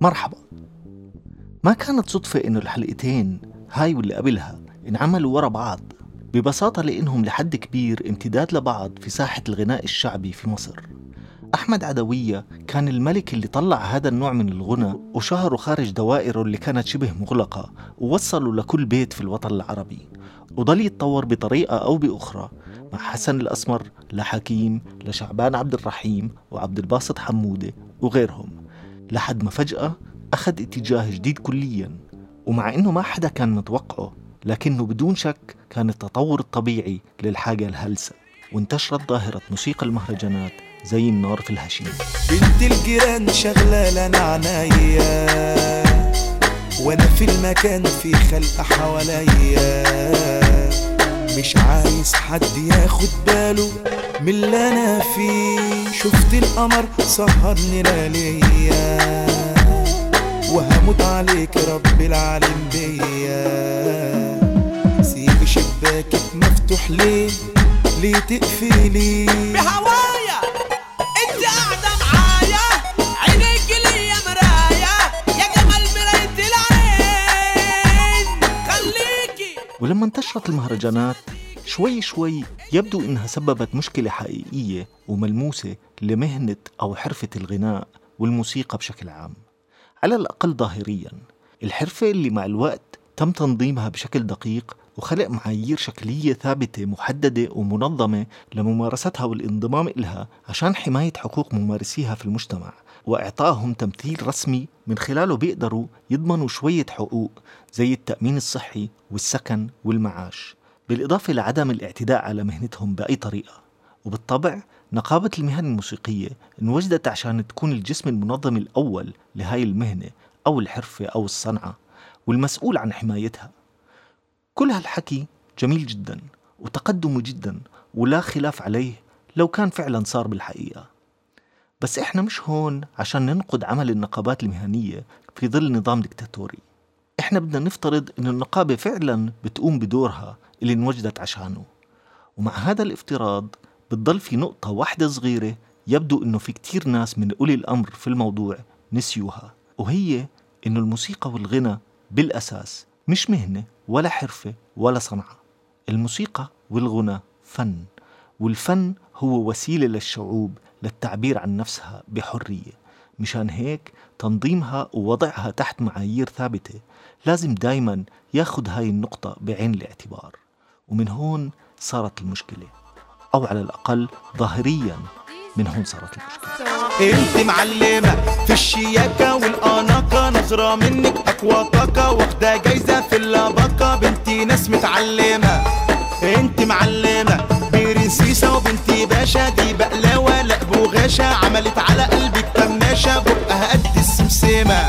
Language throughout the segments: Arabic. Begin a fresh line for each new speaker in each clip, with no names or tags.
مرحبا. ما كانت صدفة إنه الحلقتين هاي واللي قبلها انعملوا ورا بعض ببساطة لأنهم لحد كبير امتداد لبعض في ساحة الغناء الشعبي في مصر. أحمد عدوية كان الملك اللي طلع هذا النوع من الغنى وشهره خارج دوائره اللي كانت شبه مغلقة ووصله لكل بيت في الوطن العربي. وضل يتطور بطريقة أو بأخرى. مع حسن الأسمر لحكيم لشعبان عبد الرحيم وعبد الباسط حمودة وغيرهم. لحد ما فجأة أخذ اتجاه جديد كليا. ومع أنه ما حدا كان متوقعه لكنه بدون شك كان التطور الطبيعي للحاجة الهلسة. وانتشرت ظاهرة موسيقى المهرجانات زي النار في الهشيم.
بنت الجيران شغلة لنا عنايا وأنا في المكان في خلق حواليا. مش عايز حد ياخد باله من اللي أنا فيه. شفت القمر سهرني لياليا وهموت عليك رب العالم بيا. سيب شباكك مفتوح ليه؟ ليه تقفلي
بهوايا
ولما انتشرت المهرجانات شوي شوي يبدو إنها سببت مشكلة حقيقية وملموسة لمهنة أو حرفة الغناء والموسيقى بشكل عام. على الأقل ظاهريا الحرفة اللي مع الوقت تم تنظيمها بشكل دقيق وخلق معايير شكلية ثابتة محددة ومنظمة لممارستها والانضمام إلها عشان حماية حقوق ممارسيها في المجتمع وإعطائهم تمثيل رسمي من خلاله بيقدروا يضمنوا شوية حقوق زي التأمين الصحي والسكن والمعاش. بالإضافة لعدم الاعتداء على مهنتهم بأي طريقة. وبالطبع نقابة المهن الموسيقية انوجدت عشان تكون الجسم المنظم الأول لهاي المهنة أو الحرفة أو الصنعة والمسؤول عن حمايتها. كل هالحكي جميل جدا وتقدمي جدا ولا خلاف عليه لو كان فعلا صار بالحقيقة. بس إحنا مش هون عشان ننقد عمل النقابات المهنية في ظل نظام ديكتاتوري. إحنا بدنا نفترض ان النقابة فعلا بتقوم بدورها اللي انوجدت عشانه. ومع هذا الافتراض بتضل في نقطة واحدة صغيرة يبدو إنه في كتير ناس من أولي الأمر في الموضوع نسيوها وهي إنه الموسيقى والغنى بالأساس مش مهنة ولا حرفة ولا صنعة. الموسيقى والغنى فن والفن هو وسيلة للشعوب للتعبير عن نفسها بحرية. مشان هيك تنظيمها ووضعها تحت معايير ثابتة. لازم دايما ياخد هاي النقطة بعين الاعتبار. ومن هون صارت المشكلة. أو على الأقل ظاهريا من هون صارت المشكلة.
أنت معلمة في الشياكة والأناقة نظرة منك أقوى طاقة واخدة جايزة في اللباقة بنتي ناس متعلمة. أنت معلمة برنسيسة وبنتي باشا. دي بقلاوة لا بوغاشة عملت على قلبك كماشة بقها قد السمسمة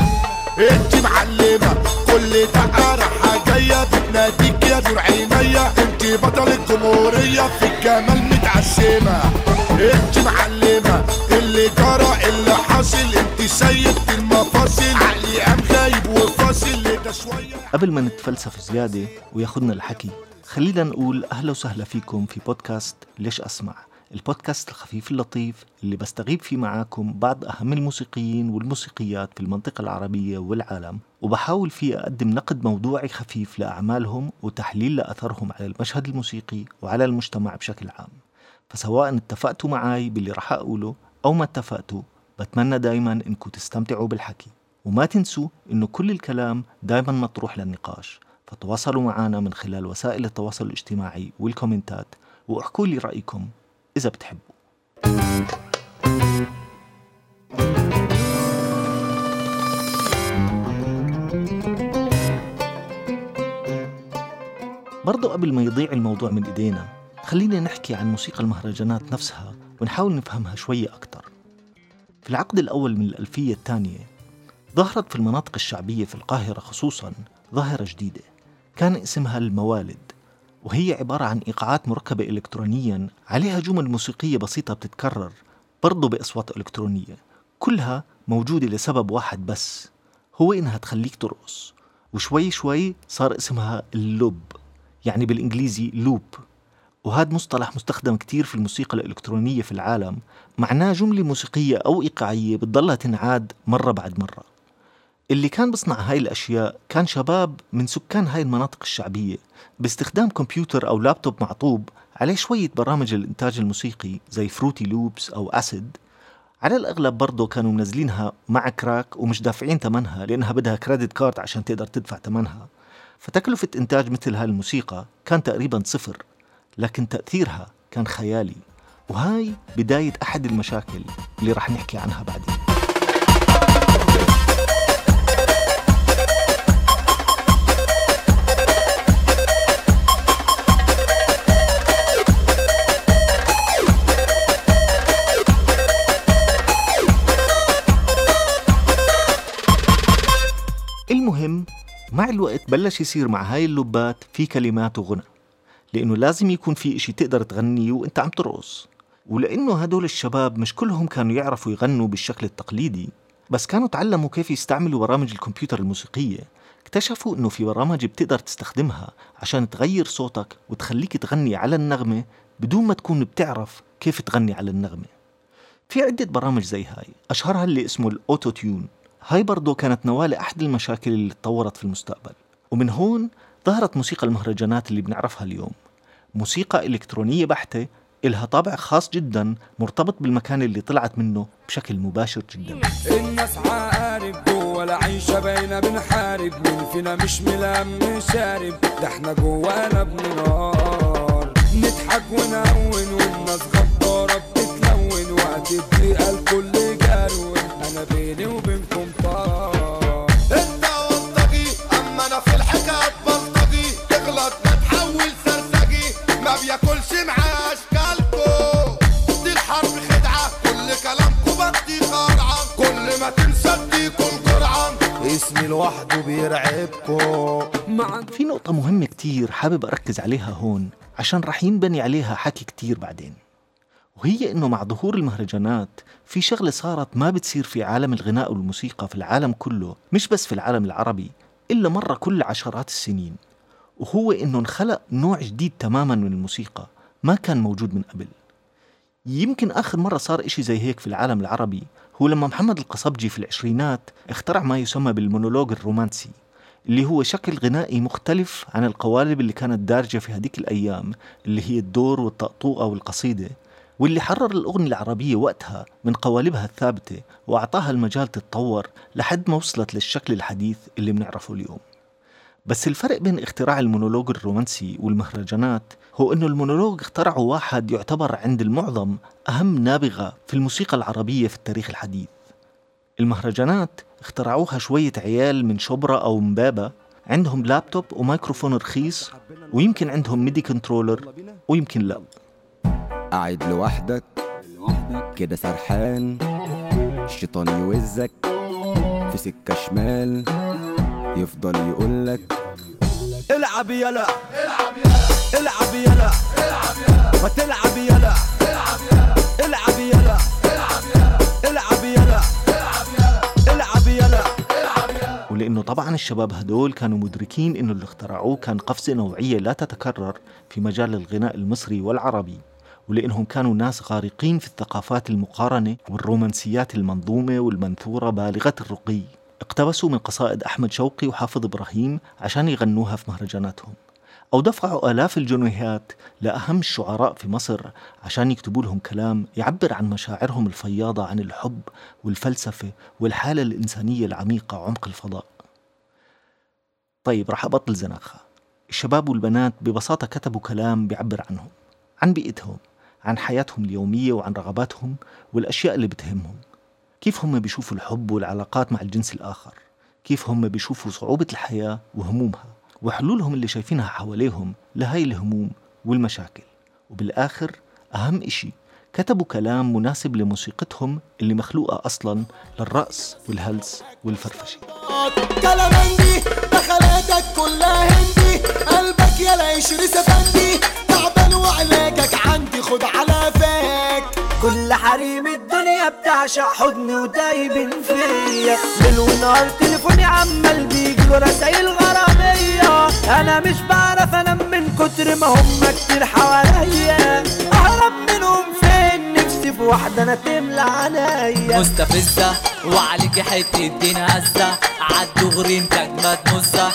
انت معلمة كل دقة راحة جاية بتناديك يا نور عينيا انت بطل الجمهورية في الجمال متعسمة انت معلمة اللي جرى اللي حاصل. انت سيد المفاصل. عقلي قام غايب وفاصل. ده شوية.
قبل ما نتفلسف زيادة وياخدنا الحكي خلينا نقول أهلا وسهلا فيكم في بودكاست ليش أسمع؟ البودكاست الخفيف اللطيف اللي بستغيب فيه معاكم بعض أهم الموسيقيين والموسيقيات في المنطقة العربية والعالم وبحاول فيه أقدم نقد موضوعي خفيف لأعمالهم وتحليل لأثرهم على المشهد الموسيقي وعلى المجتمع بشكل عام. فسواء اتفقتوا معي باللي رح أقوله أو ما اتفقتوا بتمنى دايما إنكم تستمتعوا بالحكي. وما تنسوا إنه كل الكلام دايما مطروح للنقاش فتواصلوا معنا من خلال وسائل التواصل الاجتماعي والكومنتات وأحكوا لي رأيكم إذا بتحبوا برضو قبل ما يضيع الموضوع من إيدينا خلينا نحكي عن موسيقى المهرجانات نفسها ونحاول نفهمها شوية أكتر. في العقد الأول من الألفية الثانية ظهرت في المناطق الشعبية في القاهرة خصوصا ظاهرة جديدة كان اسمها الموالد. وهي عبارة عن إيقاعات مركبة إلكترونيا عليها جمل موسيقية بسيطة بتتكرر برضو بأصوات إلكترونية كلها موجودة لسبب واحد بس هو إنها تخليك ترقص وشوي شوي صار اسمها اللوب يعني بالإنجليزي لوب وهذا مصطلح مستخدم كتير في الموسيقى الإلكترونية في العالم معناه جملة موسيقية أو إيقاعية بتضلها تنعاد مرة بعد مرة. اللي كان بصنع هاي الأشياء كان شباب من سكان هاي المناطق الشعبية. باستخدام كمبيوتر أو لابتوب معطوب عليه شوية برامج الإنتاج الموسيقي زي Fruity Loops أو Acid على الأغلب برضه كانوا منزلينها مع crack ومش دافعين ثمنها لأنها بدها credit card عشان تقدر تدفع ثمنها فتكلفة إنتاج مثل هاي الموسيقى كان تقريبا صفر لكن تأثيرها كان خيالي. وهاي بداية أحد المشاكل اللي رح نحكي عنها بعدين. مع الوقت بلش يصير مع هاي اللبات في كلمات وغنى لأنه لازم يكون في إشي تقدر تغنيه وإنت عم ترقص. ولأنه هدول الشباب مش كلهم كانوا يعرفوا يغنوا بالشكل التقليدي بس كانوا تعلموا كيف يستعملوا برامج الكمبيوتر الموسيقية. اكتشفوا إنه في برامج بتقدر تستخدمها عشان تغير صوتك وتخليك تغني على النغمة بدون ما تكون بتعرف كيف تغني على النغمة. في عدة برامج زي هاي أشهرها اللي اسمه الأوتو تيون هاي برضو كانت نواة لأحد المشاكل اللي تطورت في المستقبل. ومن هون ظهرت موسيقى المهرجانات اللي بنعرفها اليوم. موسيقى إلكترونية بحتة إلها طابع خاص جدا مرتبط بالمكان اللي طلعت منه بشكل مباشر جدا.
الناس عارف جوه العيشة باينة بنحارب. مين فينا مش ملم شارب ده إحنا جوانا بنار نضحك ونهون والناس غدارة بتتلون وقت الضيقة الكل بيني وبينكم طار
انت وانطقي أما أنا في الحكاية بلطجي تغلط ما تحول سرسجي ما بياكلش معاه اشكالكو دي الحرب خدعة كل كلامكو بدي قرعة كل ما تنسى اديكم جرعة اسمي لوحده بيرعبكو.
مع
في نقطة مهمة كتير حابب أركز عليها هون عشان رح ينبني عليها حكي كتير بعدين. وهي إنه مع ظهور المهرجانات في شغلة صارت ما بتصير في عالم الغناء والموسيقى في العالم كله مش بس في العالم العربي إلا مرة كل عشرات السنين. وهو إنه انخلق نوع جديد تماما من الموسيقى ما كان موجود من قبل. يمكن آخر مرة صار إشي زي هيك في العالم العربي هو لما محمد القصبجي في العشرينات اخترع ما يسمى بالمونولوج الرومانسي اللي هو شكل غنائي مختلف عن القوالب اللي كانت دارجة في هذيك الأيام اللي هي الدور والطقطوقة والقصيدة. واللي حرر الأغنية العربية وقتها من قوالبها الثابتة وأعطاها المجال تتطور لحد ما وصلت للشكل الحديث اللي بنعرفه اليوم بس الفرق بين اختراع المونولوج الرومانسي والمهرجانات هو إنه المونولوج اخترعه واحد يعتبر عند المعظم أهم نابغة في الموسيقى العربية في التاريخ الحديث. المهرجانات اخترعوها شوية عيال من شبرا أو مبابه عندهم لابتوب وميكروفون رخيص ويمكن عندهم MIDI controller ويمكن لا.
قاعد لوحدك كده سرحان. الشيطان يوزك في سكة شمال يفضل يقولك
العب يلا العب يلا ما تلعب يلا العب يلا العب يلا العب يلا.
ولأنه طبعا الشباب هدول كانوا مدركين إنه اللي اخترعوه كان قفزة نوعية لا تتكرر في مجال الغناء المصري والعربي. ولأنهم كانوا ناس غارقين في الثقافات المقارنة والرومانسيات المنظومة والمنثورة بالغة الرقي. اقتبسوا من قصائد أحمد شوقي وحافظ إبراهيم عشان يغنوها في مهرجاناتهم. أو دفعوا آلاف الجنيهات لأهم الشعراء في مصر عشان يكتبوا لهم كلام يعبر عن مشاعرهم الفياضة عن الحب والفلسفة والحالة الإنسانية العميقة عمق الفضاء. طيب رح أبطل زناخة. الشباب والبنات ببساطة كتبوا كلام بيعبر عنهم عن بيئتهم عن حياتهم اليومية وعن رغباتهم والأشياء اللي بتهمهم. كيف هم بيشوفوا الحب والعلاقات مع الجنس الآخر؟ كيف هم بيشوفوا صعوبة الحياة وهمومها؟ وحلولهم اللي شايفينها حواليهم لهاي الهموم والمشاكل. وبالآخر أهم إشي كتبوا كلام مناسب لموسيقتهم اللي مخلوقة أصلا للرقص والهلس والفرفشة.
كلامندي دخلاتك كلها هندي قلبك تعبان وعلاجك عندي خد على فاك
كل حريم الدنيا بتعشق حضني ودايبين فيا. ليل ونهار تليفوني عمال بيجيله رسايل غرامية أنا مش بعرف أنام من كتر ما هم كتير حواليا. أهرب منهم فين؟ نفسي في واحدة أنا تملى عليا.
مستفزة وعليكي حتة الدين عزة. عالدغري انت اجمد نزة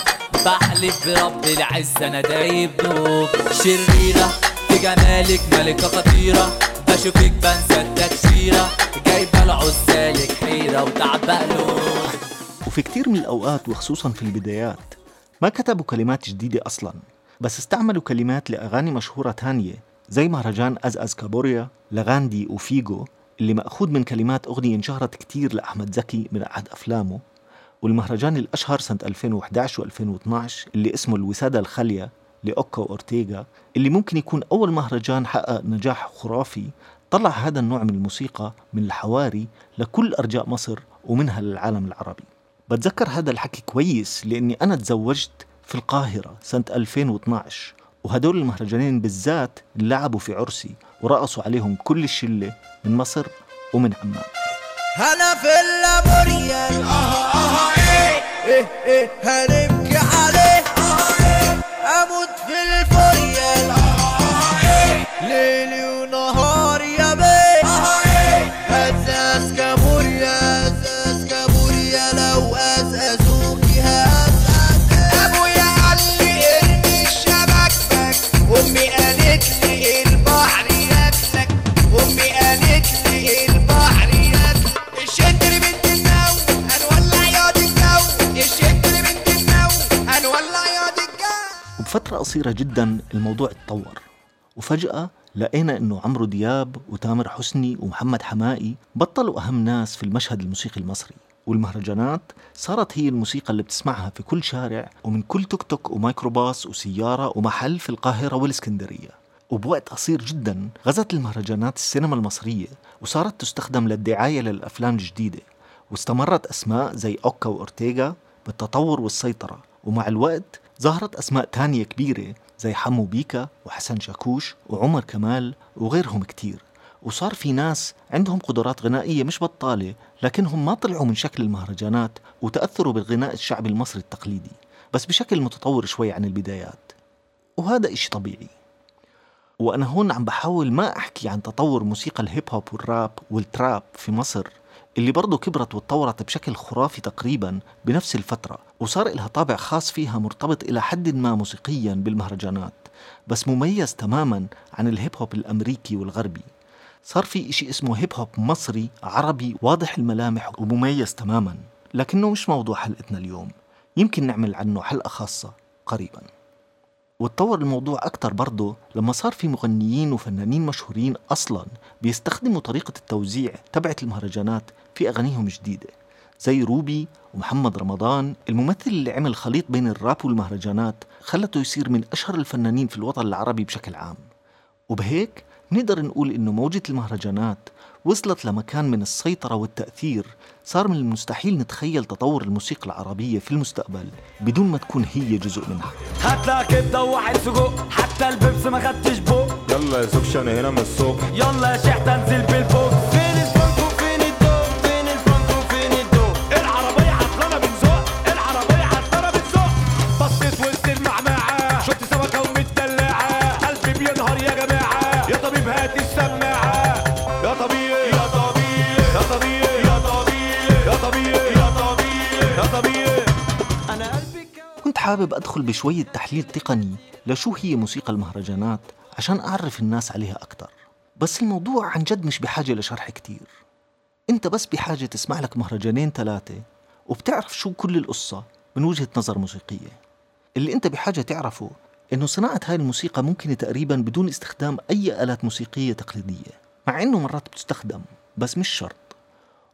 بحلف برب العزة أنا دايب. شريرة في جمالك ملكة خطيرة. بشوفك بنسى التكشيرة جايبة العزالك حيرة وتعبقلوب
وفي كتير من الأوقات وخصوصا في البدايات ما كتبوا كلمات جديدة أصلا. بس استعملوا كلمات لأغاني مشهورة تانية زي مهرجان أزأز كابوريا لغاندي وفيجو اللي مأخوذ من كلمات أغنية انشهرت كتير لأحمد زكي من أحد أفلامه. والمهرجان الأشهر سنة 2011 و2012 اللي اسمه الوسادة الخالية لأوكا وأورتيغا اللي ممكن يكون أول مهرجان حقق نجاح خرافي طلع هذا النوع من الموسيقى من الحواري لكل أرجاء مصر ومنها للعالم العربي. بتذكر هذا الحكي كويس لأني أنا تزوجت في القاهرة سنة 2012 وهدول المهرجانين بالذات لعبوا في عرسي ورقصوا عليهم كل الشلة من مصر ومن عمان.
أنا في اللابوريال آه آه إيه إيه إيه ليلي ونهار يا بيه آه إيه هزاز كابوريا هزاز كابوريا. لو لي ارمي الشبكتك أمي قالت لي البحر قالت لي البحر هنولع ياض الجو هنولع ياض الجو
قصيرة جدا الموضوع اتطور. وفجأة لقينا إنه عمرو دياب وتامر حسني ومحمد حمائي بطلوا أهم ناس في المشهد الموسيقي المصري. والمهرجانات صارت هي الموسيقى اللي بتسمعها في كل شارع ومن كل توك توك وميكروباص وسيارة ومحل في القاهرة والإسكندرية. وبوقت قصير جدا غزت المهرجانات السينما المصرية وصارت تستخدم للدعاية للأفلام الجديدة. واستمرت أسماء زي أوكا وأورتيغا بالتطور والسيطرة. ومع الوقت ظهرت أسماء تانية كبيرة زي حمو بيكا وحسن شاكوش وعمر كمال وغيرهم كتير. وصار في ناس عندهم قدرات غنائية مش بطالة لكنهم ما طلعوا من شكل المهرجانات وتأثروا بالغناء الشعبي المصري التقليدي بس بشكل متطور شوي عن البدايات. وهذا إشي طبيعي. وأنا هون عم بحاول ما أحكي عن تطور موسيقى الهيب هوب والراب والتراب في مصر. اللي برضه كبرت وتطورت بشكل خرافي تقريبا بنفس الفترة وصار لها طابع خاص فيها مرتبط إلى حد ما موسيقيا بالمهرجانات بس مميز تماما عن الهيب هوب الأمريكي والغربي. صار في إشي اسمه هيب هوب مصري عربي واضح الملامح ومميز تماما لكنه مش موضوع حلقتنا اليوم. يمكن نعمل عنه حلقة خاصة قريباً. وتطور الموضوع أكتر برضه لما صار في مغنيين وفنانين مشهورين أصلا بيستخدموا طريقة التوزيع تبعت المهرجانات في أغانيهم جديدة زي روبي ومحمد رمضان. الممثل اللي عمل خليط بين الراب والمهرجانات خلته يصير من أشهر الفنانين في الوطن العربي بشكل عام. وبهيك نقدر نقول إنه موجة المهرجانات وصلت لمكان من السيطرة والتأثير. صار من المستحيل نتخيل تطور الموسيقى العربية في المستقبل بدون ما تكون هي جزء منها.
هاتلها كبده وواحد سجق حتى البيبس ما خدتش بق.
يلا يا أنا هنا من الصبح
يلا يا شيخ تنزل بالفوق
حابب أدخل بشوية تحليل تقني لشو هي موسيقى المهرجانات عشان أعرف الناس عليها أكتر. بس الموضوع عن جد مش بحاجة لشرح كتير. أنت بس بحاجة تسمع لك مهرجانين ثلاثة وبتعرف شو كل القصة من وجهة نظر موسيقية. اللي أنت بحاجة تعرفه إنه صناعة هاي الموسيقى ممكنة تقريبا بدون استخدام أي آلات موسيقية تقليدية مع إنه مرات بتستخدم بس مش شرط.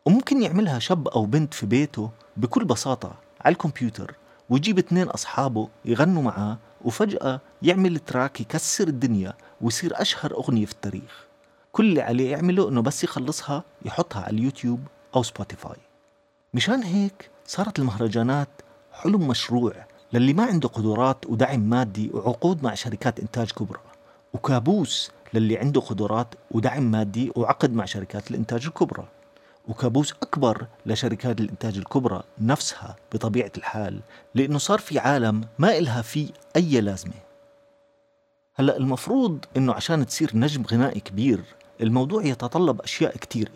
وممكن يعملها شاب أو بنت في بيته بكل بساطة على الكمبيوتر ويجيب اتنين أصحابه يغنوا معاه وفجأة يعمل track يكسر الدنيا ويصير أشهر أغنية في التاريخ. كل اللي عليه يعمله إنه بس يخلصها يحطها على اليوتيوب أو سبوتيفاي. مشان هيك صارت المهرجانات حلم مشروع للي ما عنده قدرات ودعم مادي وعقود مع شركات إنتاج كبرى وكابوس للي عنده قدرات ودعم مادي وعقد مع شركات الإنتاج الكبرى. وكابوس أكبر لشركات الإنتاج الكبرى نفسها بطبيعة الحال لأنه صار في عالم ما إلها فيه أي لازمة. هلأ المفروض إنه عشان تصير نجم غنائي كبير الموضوع يتطلب أشياء كتيرة.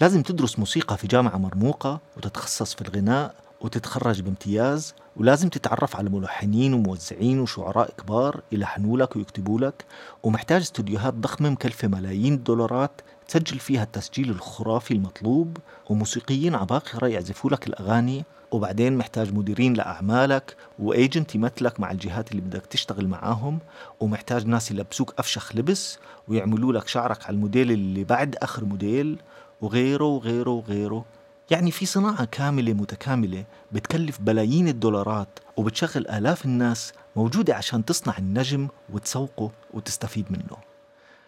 لازم تدرس موسيقى في جامعة مرموقة وتتخصص في الغناء وتتخرج بامتياز ولازم تتعرف على ملحنين وموزعين وشعراء كبار يلحنوا لك ويكتبوا لك ومحتاج استوديوهات ضخمة مكلفة ملايين الدولارات تسجل فيها التسجيل الخرافي المطلوب وموسيقيين عباقرة يعزفوا لك الأغاني وبعدين محتاج مديرين لأعمالك وإيجنت يمثلك مع الجهات اللي بدك تشتغل معاهم ومحتاج ناس يلبسوك أفشخ لبس ويعملوا لك شعرك على الموديل اللي بعد آخر موديل وغيره وغيره وغيره. يعني في صناعة كاملة متكاملة بتكلف بلايين الدولارات وبتشغل آلاف الناس موجودة عشان تصنع النجم وتسوقه وتستفيد منه.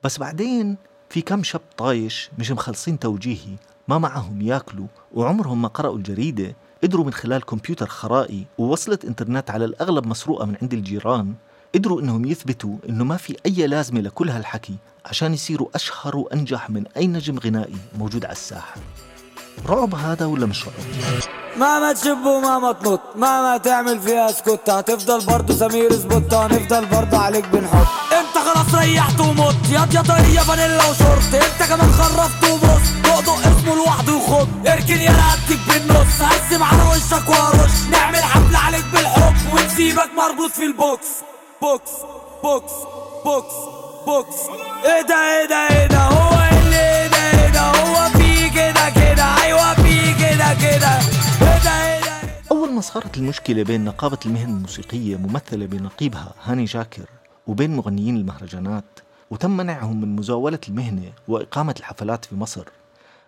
بس بعدين في كم شاب طايش مش مخلصين توجيهي ما معهم ياكلوا وعمرهم ما قرأوا الجريدة قدروا من خلال كمبيوتر خرائي ووصلة إنترنت على الأغلب مسروقة من عند الجيران قدروا إنهم يثبتوا إنه ما في أي لازمة لكل هالحكي عشان يصيروا أشهر وأنجح من أي نجم غنائي موجود على الساحة. رعب هذا ولا مش رعب؟
مهما تشب ومهما تنط مهما تعمل فيها سكوت. هتفضل برضه سمير سبوت هنفضل برضه عليك بنحط. انت خلاص ريحت ومت. ياض يا طرية فانيلا وشورت. انت كمان خرفت وبص دق اسمه لوحده وخد. اركن يا رقبتك بالنص. هقسم على وشك وارش. نعمل حفلة عليك بالحب ونسيبك مربوط في البوكس. بوكس بوكس بوكس بوكس. إيه ده إيه ده إيه ده؟ هو إيه؟
أول ما صارت المشكلة بين نقابة المهن الموسيقية ممثلة بنقيبها هاني شاكر وبين مغنيين المهرجانات وتم منعهم من مزاولة المهنة وإقامة الحفلات في مصر.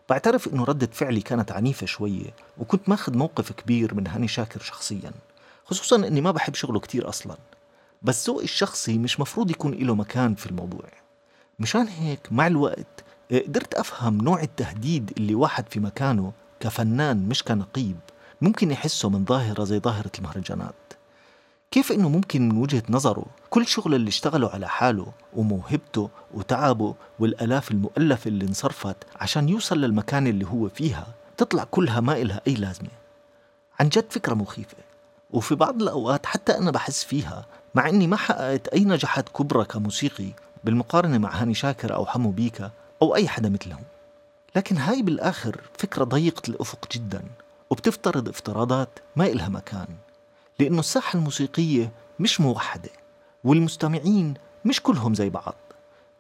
بعترف إنه ردة فعلي كانت عنيفة شوية وكنت ماخذ موقف كبير من هاني شاكر شخصيا خصوصا إني ما بحب شغله كتير أصلا. بس ذوقي الشخصي مش مفروض يكون له مكان في الموضوع. مشان هيك مع الوقت قدرت أفهم نوع التهديد اللي واحد في مكانه كفنان مش كنقيب. ممكن يحسه من ظاهرة زي ظاهرة المهرجانات. كيف إنه ممكن من وجهة نظره كل شغل اللي اشتغله على حاله وموهبته وتعبه والآلاف المؤلفة اللي انصرفت عشان يوصل للمكان اللي هو فيها تطلع كلها ما إلها أي لازمة. عن جد فكرة مخيفة. وفي بعض الأوقات حتى أنا بحس فيها مع إني ما حققت أي نجاحات كبرى كموسيقي بالمقارنة مع هاني شاكر أو حمو بيكا أو أي حدا مثلهم. لكن هاي بالآخر فكرة ضيقة الأفق جدا. وبتفترض افتراضات ما إلها مكان لأنه الساحة الموسيقية مش موحدة والمستمعين مش كلهم زي بعض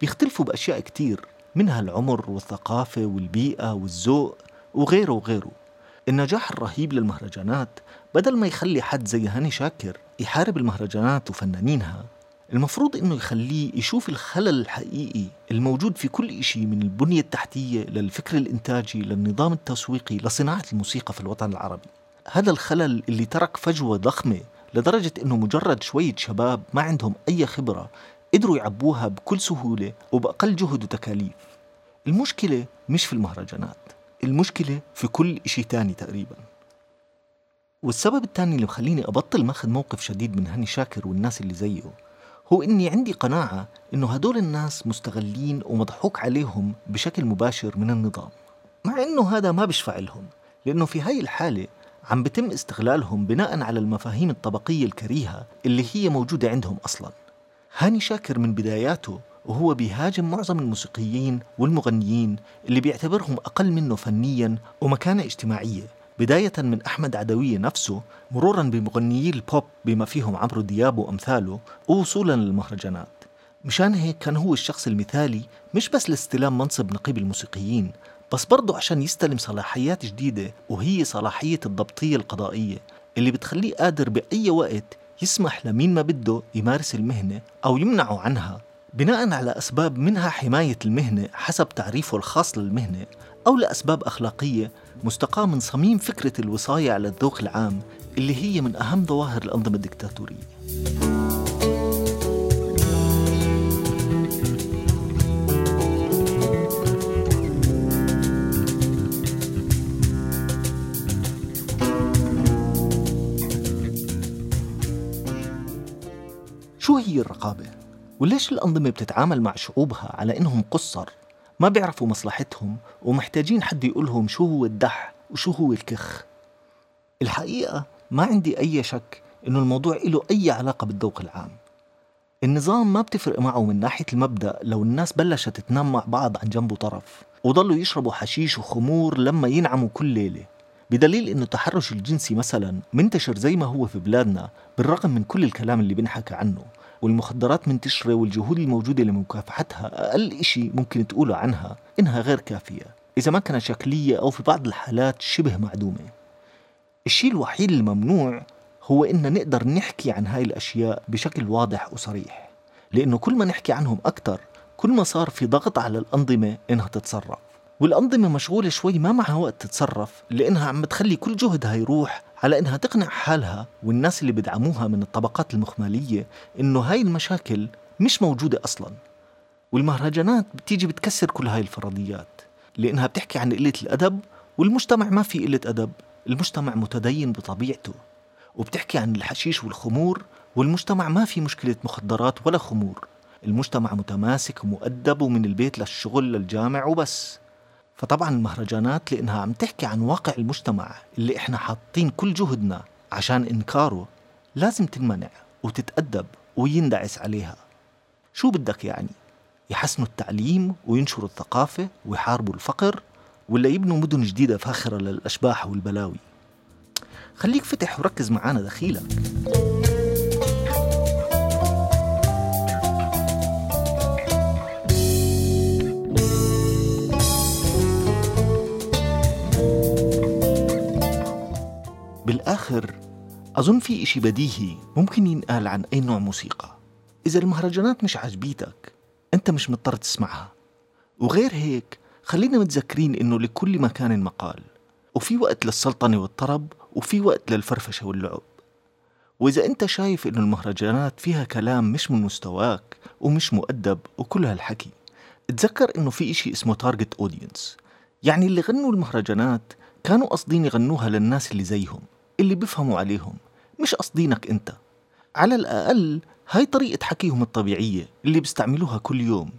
بيختلفوا بأشياء كتير منها العمر والثقافة والبيئة والذوق وغيره وغيره. النجاح الرهيب للمهرجانات بدل ما يخلي حد زي هاني شاكر يحارب المهرجانات وفنانينها المفروض إنه يخليه يشوف الخلل الحقيقي الموجود في كل إشي من البنية التحتية للفكر الإنتاجي للنظام التسويقي لصناعة الموسيقى في الوطن العربي. هذا الخلل اللي ترك فجوة ضخمة لدرجة إنه مجرد شوية شباب ما عندهم أي خبرة قدروا يعبوها بكل سهولة وبأقل جهد وتكاليف. المشكلة مش في المهرجانات المشكلة في كل إشي تاني تقريبا. والسبب الثاني اللي مخليني أبطل ماخذ موقف شديد من هاني شاكر والناس اللي زيه هو إني عندي قناعة إنه هدول الناس مستغلين ومضحوك عليهم بشكل مباشر من النظام مع إنه هذا ما بيشفع لهم لأنه في هاي الحالة عم بتم استغلالهم بناء على المفاهيم الطبقية الكريهة اللي هي موجودة عندهم أصلا. هاني شاكر من بداياته وهو بيهاجم معظم الموسيقيين والمغنيين اللي بيعتبرهم أقل منه فنيا ومكانة اجتماعية. بداية من أحمد عدوية نفسه مرورا بمغنيي البوب بما فيهم عمرو دياب وأمثاله ووصولا للمهرجانات. مشان هيك كان هو الشخص المثالي مش بس لاستلام منصب نقيب الموسيقيين بس برضه عشان يستلم صلاحيات جديدة وهي صلاحية الضبطية القضائية اللي بتخليه قادر بأي وقت يسمح لمين ما بده يمارس المهنة أو يمنعه عنها. بناء على أسباب منها حماية المهنة حسب تعريفه الخاص للمهنة أو لأسباب أخلاقية مستقاة من صميم فكرة الوصاية على الذوق العام اللي هي من أهم ظواهر الأنظمة الدكتاتورية شو هي الرقابة؟ وليش الأنظمة بتتعامل مع شعوبها على إنهم قصر ما بيعرفوا مصلحتهم ومحتاجين حد يقولهم شو هو الدح وشو هو الكخ. الحقيقة ما عندي أي شك إنه الموضوع له أي علاقة بالذوق العام. النظام ما بتفرق معه من ناحية المبدأ لو الناس بلشت تنام مع بعض عن جنب وطرف وضلوا يشربوا حشيش وخمور لما ينعموا كل ليلة. بدليل إنه التحرش الجنسي مثلا منتشر زي ما هو في بلادنا بالرغم من كل الكلام اللي بنحكى عنه. والمخدرات منتشرة والجهود الموجودة لمكافحتها أقل إشي ممكن تقوله عنها إنها غير كافية. إذا ما كانت شكلية أو في بعض الحالات شبه معدومة. الشيء الوحيد الممنوع هو إن نقدر نحكي عن هاي الأشياء بشكل واضح وصريح. لأنه كل ما نحكي عنهم أكثر كل ما صار في ضغط على الأنظمة إنها تتصرف. والأنظمة مشغولة شوي ما معها وقت تتصرف لأنها عم تخلي كل جهدها يروح على إنها تقنع حالها والناس اللي بدعموها من الطبقات المخمالية إنه هاي المشاكل مش موجودة أصلا. والمهرجانات بتيجي بتكسر كل هاي الفرضيات لأنها بتحكي عن قلة الأدب والمجتمع ما في قلة أدب المجتمع متدين بطبيعته. وبتحكي عن الحشيش والخمور والمجتمع ما في مشكلة مخدرات ولا خمور. المجتمع متماسك ومؤدب ومن البيت للشغل للجامع وبس. فطبعا المهرجانات لأنها عم تحكي عن واقع المجتمع اللي إحنا حاطين كل جهدنا عشان إنكاره لازم تنمنع وتتأدب ويندعس عليها. شو بدك يعني؟ يحسنوا التعليم وينشروا الثقافة ويحاربوا الفقر ولا يبنوا مدن جديدة فاخرة للأشباح والبلاوي؟ خليك فتح وركز معانا دخيلك. بالآخر أظن في إشي بديهي ممكن ينقال عن أي نوع موسيقى. إذا المهرجانات مش عجبيتك أنت مش مضطر تسمعها. وغير هيك خلينا متذكرين إنه لكل مكان مقال. وفي وقت للسلطنة والطرب وفي وقت للفرفشة واللعب. وإذا أنت شايف إنه المهرجانات فيها كلام مش من مستواك ومش مؤدب وكل هالحكي تذكر إنه في إشي اسمه تارجت أودينس يعني اللي غنوا المهرجانات كانوا قاصدين يغنوها للناس اللي زيهم. اللي بيفهموا عليهم مش قصدينك أنت. على الأقل هاي طريقة حكيهم الطبيعية اللي بيستعملوها كل يوم.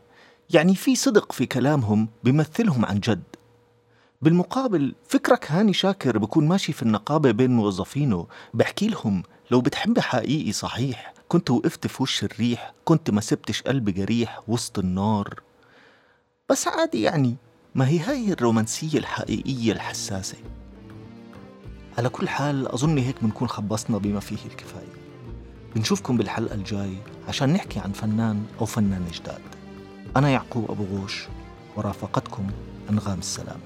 يعني في صدق في كلامهم بيمثلهم عن جد. بالمقابل فكرك هاني شاكر بكون ماشي في النقابة بين موظفينه بحكي لهم لو بتحب حقيقي صحيح كنت وقفت في وش الريح كنت ما سبتش قلبي جريح وسط النار. بس عادي يعني ما هي هاي الرومانسية الحقيقية الحساسة. على كل حال أظن هيك بنكون خبصنا بما فيه الكفاية. بنشوفكم بالحلقة الجاي عشان نحكي عن فنان أو فنان جداد. أنا يعقوب أبو غوش ورافقتكم أنغام السلام.